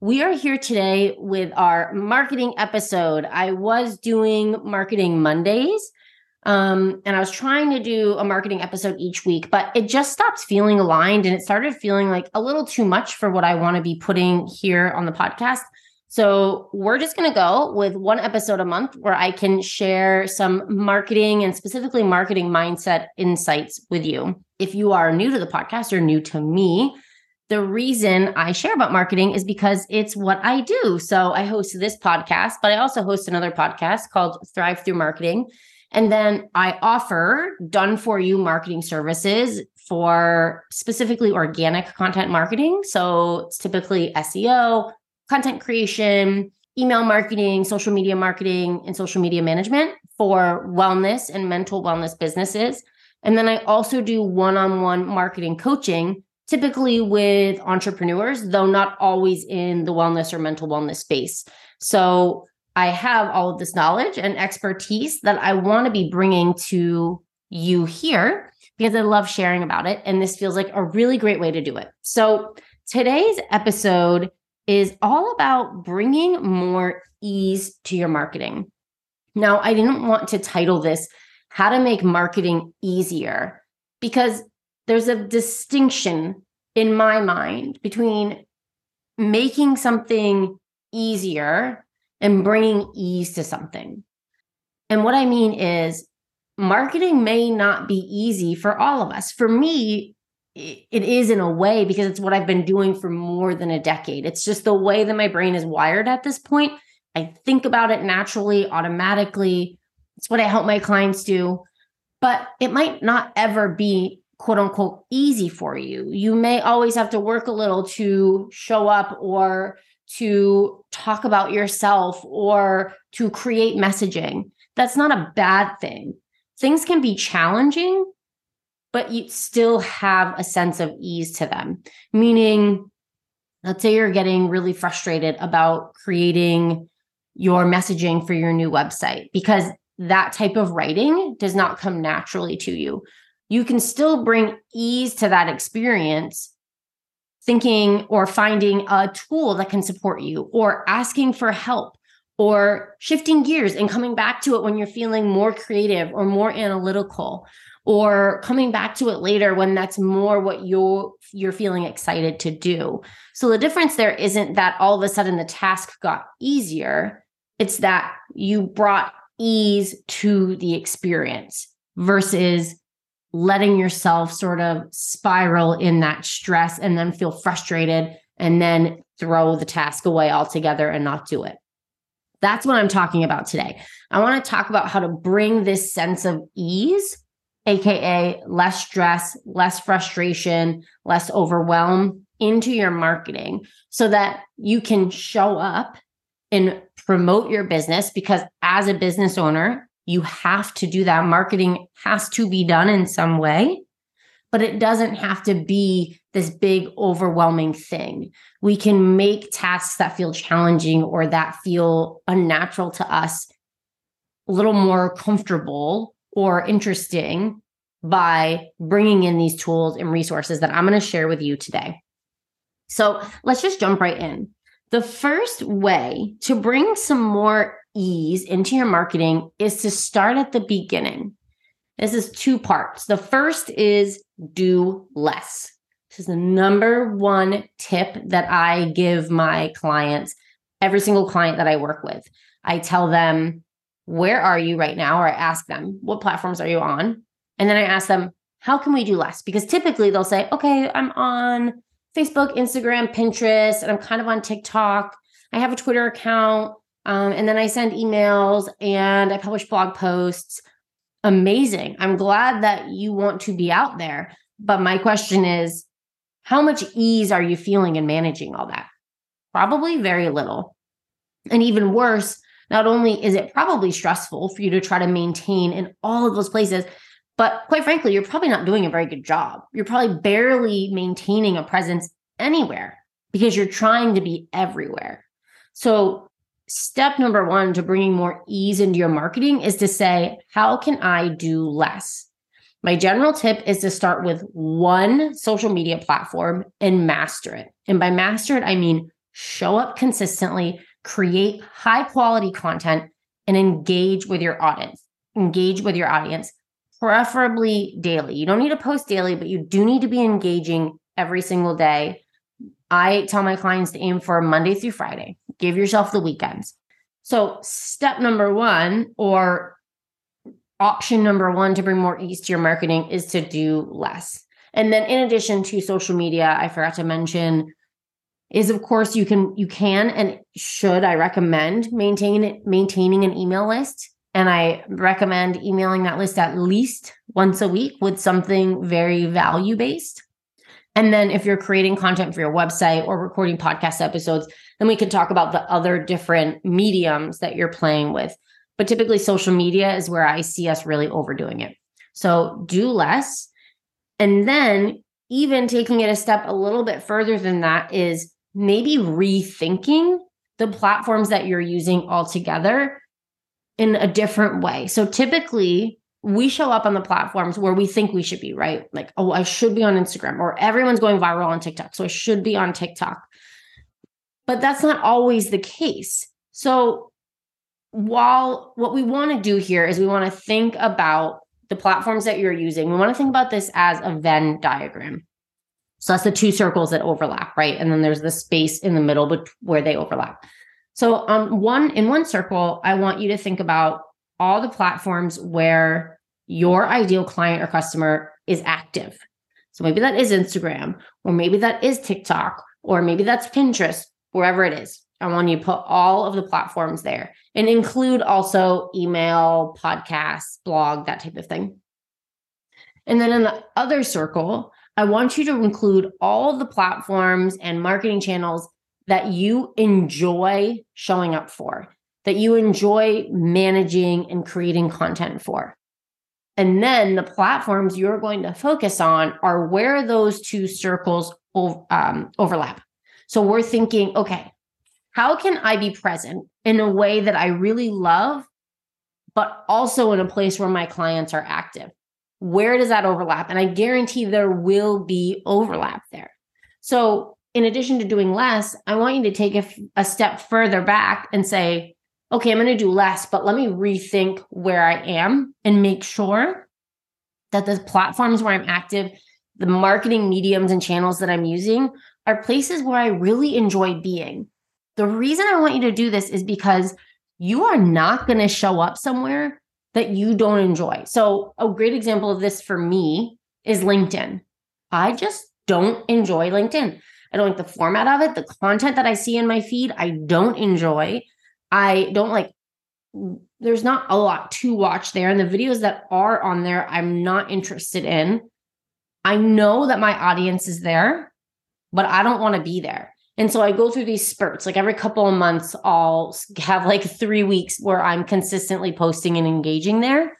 We are here today with our marketing episode. I was doing marketing Mondays. Um, and I was trying to do a marketing episode each week, but it just stopped feeling aligned and it started feeling like a little too much for what I want to be putting here on the podcast. So we're just going to go with one episode a month where I can share some marketing and specifically marketing mindset insights with you. If you are new to the podcast or new to me, the reason I share about marketing is because it's what I do. So I host this podcast, but I also host another podcast called Thrive Through Marketing. And then I offer done for you marketing services for specifically organic content marketing. So it's typically SEO, content creation, email marketing, social media marketing, and social media management for wellness and mental wellness businesses. And then I also do one on one marketing coaching typically with entrepreneurs, though not always in the wellness or mental wellness space. So I have all of this knowledge and expertise that I want to be bringing to you here because I love sharing about it. And this feels like a really great way to do it. So today's episode is all about bringing more ease to your marketing. Now, I didn't want to title this How to Make Marketing Easier because there's a distinction in my mind between making something easier and bringing ease to something. And what I mean is, marketing may not be easy for all of us. For me, it is in a way because it's what I've been doing for more than a decade. It's just the way that my brain is wired at this point. I think about it naturally, automatically. It's what I help my clients do. But it might not ever be quote unquote easy for you. You may always have to work a little to show up or to talk about yourself or to create messaging. That's not a bad thing. Things can be challenging, but you still have a sense of ease to them. Meaning, let's say you're getting really frustrated about creating your messaging for your new website because that type of writing does not come naturally to you you can still bring ease to that experience thinking or finding a tool that can support you or asking for help or shifting gears and coming back to it when you're feeling more creative or more analytical or coming back to it later when that's more what you're you're feeling excited to do. So the difference there isn't that all of a sudden the task got easier, it's that you brought ease to the experience versus letting yourself sort of spiral in that stress and then feel frustrated and then throw the task away altogether and not do it. That's what I'm talking about today. I want to talk about how to bring this sense of ease, AKA less stress, less frustration, less overwhelm into your marketing so that you can show up and promote your business. Because as a business owner, you have to do that. Marketing has to be done in some way, but it doesn't have to be this big, overwhelming thing. We can make tasks that feel challenging or that feel unnatural to us a little more comfortable or interesting by bringing in these tools and resources that I'm going to share with you today. So let's just jump right in. The first way to bring some more ease into your marketing is to start at the beginning. This is two parts. The first is do less. This is the number one tip that I give my clients, every single client that I work with. I tell them where are you right now? Or I ask them, what platforms are you on? And then I ask them, how can we do less? Because typically they'll say, okay, I'm on Facebook, Instagram, Pinterest, and I'm kind of on TikTok. I have a Twitter account. Um, and then I send emails and I publish blog posts. Amazing. I'm glad that you want to be out there. But my question is, how much ease are you feeling in managing all that? Probably very little. And even worse, not only is it probably stressful for you to try to maintain in all of those places, but quite frankly, you're probably not doing a very good job. You're probably barely maintaining a presence anywhere because you're trying to be everywhere. So, step number one to bringing more ease into your marketing is to say, how can I do less? My general tip is to start with one social media platform and master it. And by master it, I mean show up consistently, create high quality content, and engage with your audience. Engage with your audience, preferably daily. You don't need to post daily, but you do need to be engaging every single day. I tell my clients to aim for Monday through Friday. Give yourself the weekends. So, step number one, or option number one to bring more ease to your marketing is to do less. And then, in addition to social media, I forgot to mention is of course you can you can and should I recommend maintain maintaining an email list and I recommend emailing that list at least once a week with something very value based. And then if you're creating content for your website or recording podcast episodes, then we can talk about the other different mediums that you're playing with. But typically social media is where I see us really overdoing it. So do less. And then even taking it a step a little bit further than that is maybe rethinking the platforms that you're using altogether in a different way. So typically, we show up on the platforms where we think we should be, right? Like, oh, I should be on Instagram, or everyone's going viral on TikTok. So I should be on TikTok. But that's not always the case. So, while what we want to do here is we want to think about the platforms that you're using, we want to think about this as a Venn diagram. So that's the two circles that overlap, right? And then there's the space in the middle where they overlap. So um one in one circle, I want you to think about all the platforms where your ideal client or customer is active. So maybe that is Instagram, or maybe that is TikTok, or maybe that's Pinterest, wherever it is. I want you to put all of the platforms there and include also email, podcasts, blog, that type of thing. And then in the other circle, I want you to include all the platforms and marketing channels that you enjoy showing up for, that you enjoy managing and creating content for. And then the platforms you're going to focus on are where those two circles um, overlap. So we're thinking, okay, how can I be present in a way that I really love, but also in a place where my clients are active? where does that overlap? And I guarantee there will be overlap there. So, in addition to doing less, I want you to take a, a step further back and say, okay, I'm going to do less, but let me rethink where I am and make sure that the platforms where I'm active, the marketing mediums and channels that I'm using are places where I really enjoy being. The reason I want you to do this is because you are not going to show up somewhere that you don't enjoy. So, a great example of this for me is LinkedIn. I just don't enjoy LinkedIn. I don't like the format of it, the content that I see in my feed, I don't enjoy. I don't like there's not a lot to watch there and the videos that are on there I'm not interested in. I know that my audience is there, but I don't want to be there. And so I go through these spurts. Like every couple of months, I'll have like three weeks where I'm consistently posting and engaging there.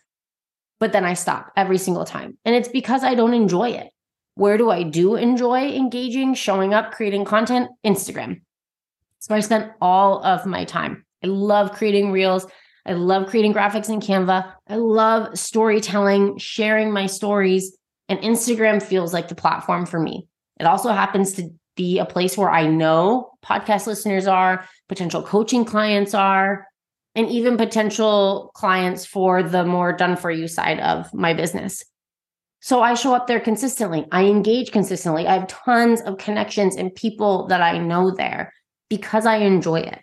But then I stop every single time. And it's because I don't enjoy it. Where do I do enjoy engaging, showing up, creating content? Instagram. So I spent all of my time. I love creating reels. I love creating graphics in Canva. I love storytelling, sharing my stories. And Instagram feels like the platform for me. It also happens to be a place where I know podcast listeners are, potential coaching clients are, and even potential clients for the more done for you side of my business. So I show up there consistently. I engage consistently. I have tons of connections and people that I know there because I enjoy it.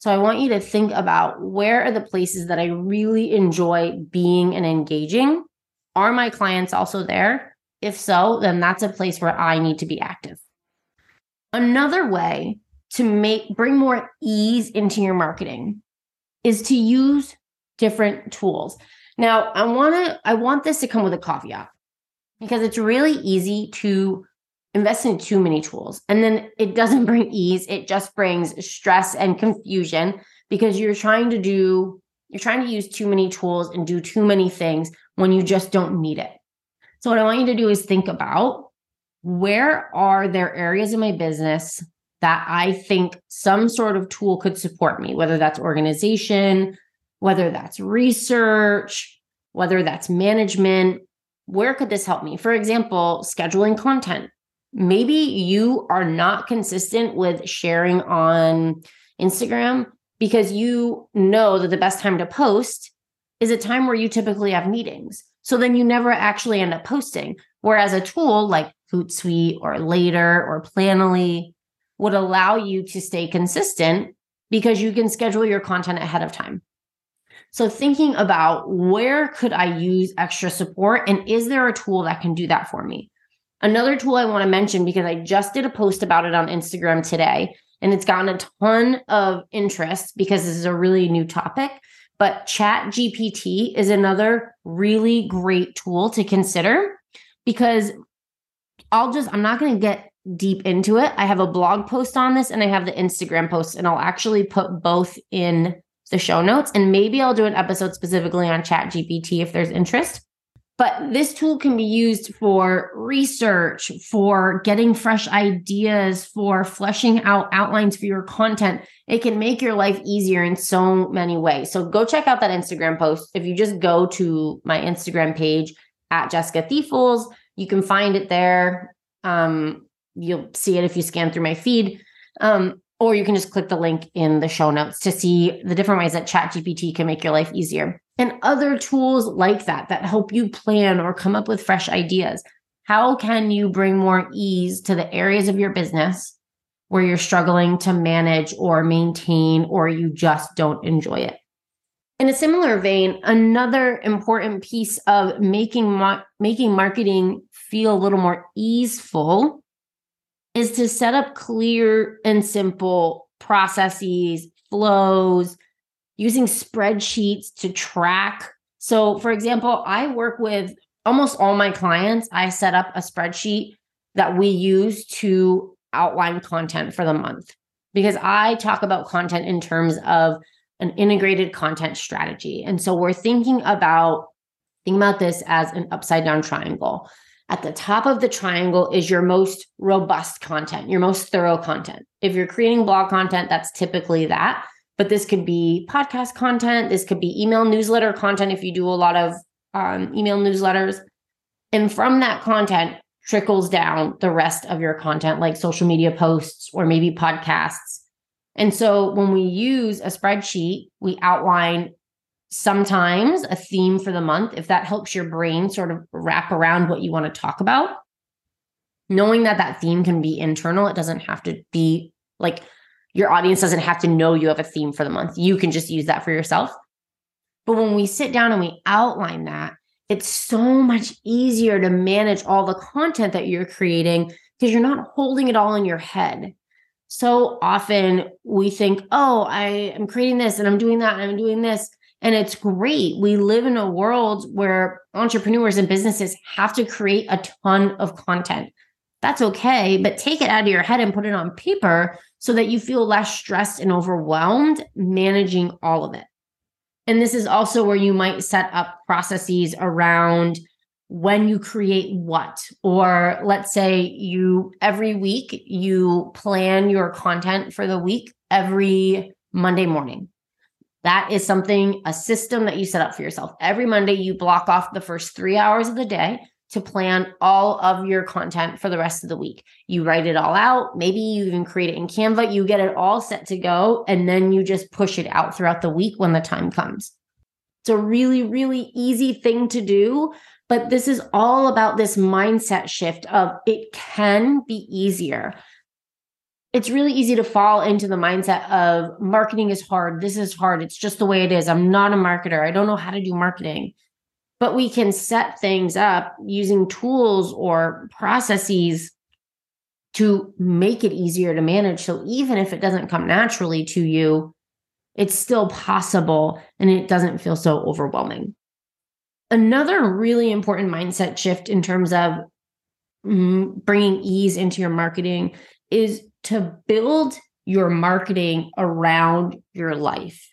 So I want you to think about where are the places that I really enjoy being and engaging? Are my clients also there? If so, then that's a place where I need to be active. Another way to make bring more ease into your marketing is to use different tools. Now, I want to I want this to come with a caveat because it's really easy to invest in too many tools and then it doesn't bring ease, it just brings stress and confusion because you're trying to do you're trying to use too many tools and do too many things when you just don't need it. So what I want you to do is think about where are there areas in my business that I think some sort of tool could support me, whether that's organization, whether that's research, whether that's management. Where could this help me? For example, scheduling content. Maybe you are not consistent with sharing on Instagram because you know that the best time to post is a time where you typically have meetings. So then you never actually end up posting. Whereas a tool like Hootsuite or Later or Planoly would allow you to stay consistent because you can schedule your content ahead of time. So thinking about where could I use extra support and is there a tool that can do that for me? Another tool I want to mention because I just did a post about it on Instagram today and it's gotten a ton of interest because this is a really new topic. But Chat GPT is another really great tool to consider because I'll just, I'm not going to get deep into it. I have a blog post on this and I have the Instagram post, and I'll actually put both in the show notes. And maybe I'll do an episode specifically on Chat GPT if there's interest. But this tool can be used for research, for getting fresh ideas, for fleshing out outlines for your content. It can make your life easier in so many ways. So go check out that Instagram post. If you just go to my Instagram page at Jessica Thiefels, you can find it there. Um, you'll see it if you scan through my feed. Um, or you can just click the link in the show notes to see the different ways that ChatGPT can make your life easier and other tools like that that help you plan or come up with fresh ideas. How can you bring more ease to the areas of your business where you're struggling to manage or maintain, or you just don't enjoy it? In a similar vein, another important piece of making ma- making marketing feel a little more easeful is to set up clear and simple processes, flows, using spreadsheets to track. So, for example, I work with almost all my clients. I set up a spreadsheet that we use to outline content for the month because I talk about content in terms of an integrated content strategy. And so we're thinking about think about this as an upside down triangle. At the top of the triangle is your most robust content, your most thorough content. If you're creating blog content, that's typically that but this could be podcast content. This could be email newsletter content if you do a lot of um, email newsletters. And from that content trickles down the rest of your content, like social media posts or maybe podcasts. And so when we use a spreadsheet, we outline sometimes a theme for the month, if that helps your brain sort of wrap around what you want to talk about. Knowing that that theme can be internal, it doesn't have to be like your audience doesn't have to know you have a theme for the month. You can just use that for yourself. But when we sit down and we outline that, it's so much easier to manage all the content that you're creating because you're not holding it all in your head. So often we think, oh, I am creating this and I'm doing that and I'm doing this. And it's great. We live in a world where entrepreneurs and businesses have to create a ton of content. That's okay, but take it out of your head and put it on paper so that you feel less stressed and overwhelmed managing all of it. And this is also where you might set up processes around when you create what or let's say you every week you plan your content for the week every Monday morning. That is something, a system that you set up for yourself. Every Monday, you block off the first three hours of the day to plan all of your content for the rest of the week. You write it all out. Maybe you even create it in Canva. You get it all set to go, and then you just push it out throughout the week when the time comes. It's a really, really easy thing to do. But this is all about this mindset shift of it can be easier. it's really easy to fall into the mindset of marketing is hard. This is hard. It's just the way it is. I'm not a marketer. I don't know how to do marketing. But we can set things up using tools or processes to make it easier to manage. So even if it doesn't come naturally to you, it's still possible and it doesn't feel so overwhelming. Another really important mindset shift in terms of mm, bringing ease into your marketing is to build your marketing around your life.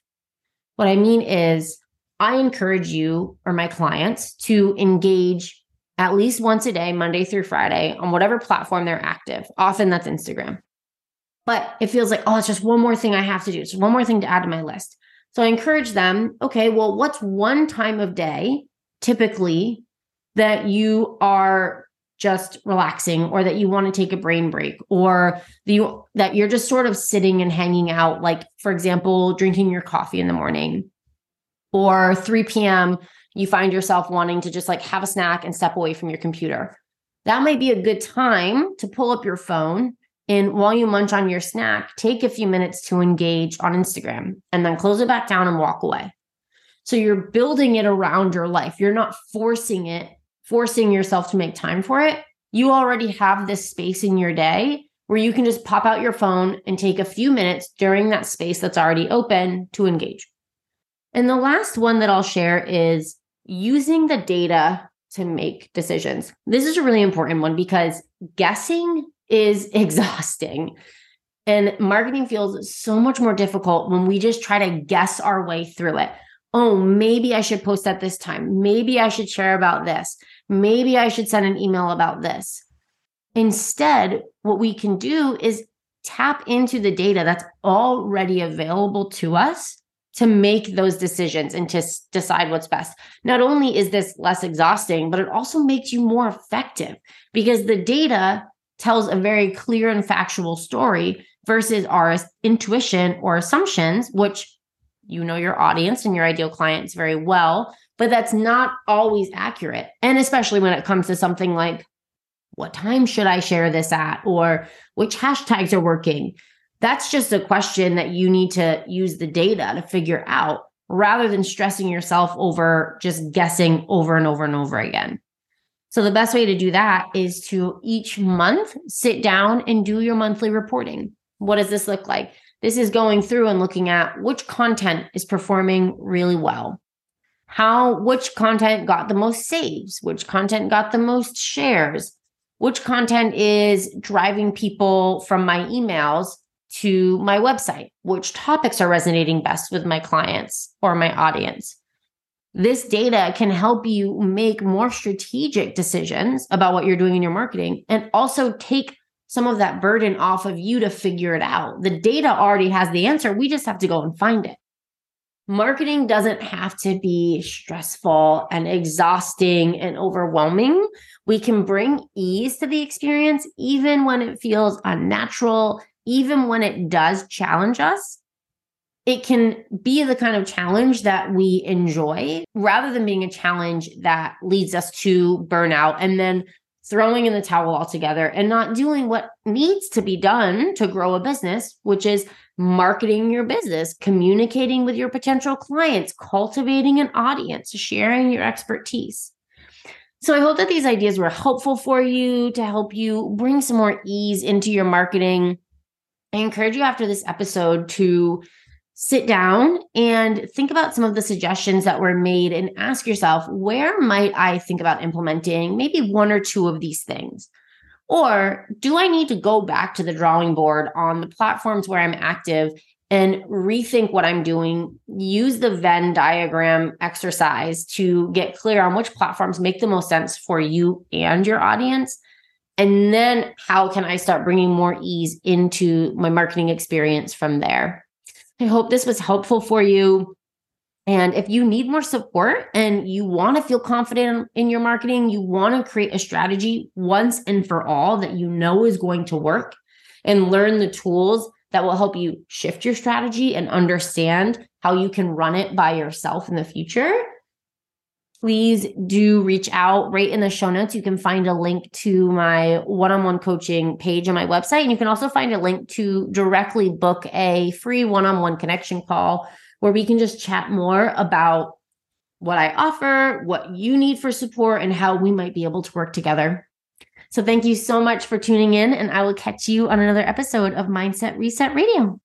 What I mean is, I encourage you or my clients to engage at least once a day, Monday through Friday, on whatever platform they're active. Often that's Instagram. But it feels like, oh, it's just one more thing I have to do. It's one more thing to add to my list. So I encourage them, okay, well, what's one time of day typically that you are just relaxing or that you want to take a brain break or the, that you're just sort of sitting and hanging out like for example drinking your coffee in the morning or 3 p.m you find yourself wanting to just like have a snack and step away from your computer. That might be a good time to pull up your phone and while you munch on your snack take a few minutes to engage on instagram and then close it back down and walk away. So you're building it around your life. You're not forcing it forcing yourself to make time for it, you already have this space in your day where you can just pop out your phone and take a few minutes during that space that's already open to engage. And the last one that I'll share is using the data to make decisions. This is a really important one because guessing is exhausting. And marketing feels so much more difficult when we just try to guess our way through it. Oh, maybe I should post at this time. Maybe I should share about this maybe I should send an email about this. Instead, what we can do is tap into the data that's already available to us to make those decisions and to decide what's best. Not only is this less exhausting, but it also makes you more effective because the data tells a very clear and factual story versus our intuition or assumptions, which you know your audience and your ideal clients very well but that's not always accurate. And especially when it comes to something like, what time should I share this at? Or which hashtags are working? That's just a question that you need to use the data to figure out rather than stressing yourself over just guessing over and over and over again. So, the best way to do that is to each month sit down and do your monthly reporting. What does this look like? This is going through and looking at which content is performing really well how which content got the most saves, which content got the most shares, which content is driving people from my emails to my website, which topics are resonating best with my clients or my audience. This data can help you make more strategic decisions about what you're doing in your marketing and also take some of that burden off of you to figure it out. The data already has the answer. We just have to go and find it marketing doesn't have to be stressful and exhausting and overwhelming. We can bring ease to the experience, even when it feels unnatural, even when it does challenge us. It can be the kind of challenge that we enjoy rather than being a challenge that leads us to burnout and then throwing in the towel altogether and not doing what needs to be done to grow a business, which is marketing your business, communicating with your potential clients, cultivating an audience, sharing your expertise. So I hope that these ideas were helpful for you to help you bring some more ease into your marketing. I encourage you after this episode to sit down and think about some of the suggestions that were made and ask yourself, where might I think about implementing maybe one or two of these things? Or do I need to go back to the drawing board on the platforms where I'm active and rethink what I'm doing? Use the Venn diagram exercise to get clear on which platforms make the most sense for you and your audience. And then how can I start bringing more ease into my marketing experience from there? I hope this was helpful for you. And if you need more support and you want to feel confident in your marketing, you want to create a strategy once and for all that you know is going to work and learn the tools that will help you shift your strategy and understand how you can run it by yourself in the future. Please do reach out right in the show notes. You can find a link to my one on one coaching page on my website. And you can also find a link to directly book a free one on one connection call where we can just chat more about what I offer, what you need for support, and how we might be able to work together. So, thank you so much for tuning in, and I will catch you on another episode of Mindset Reset Radio.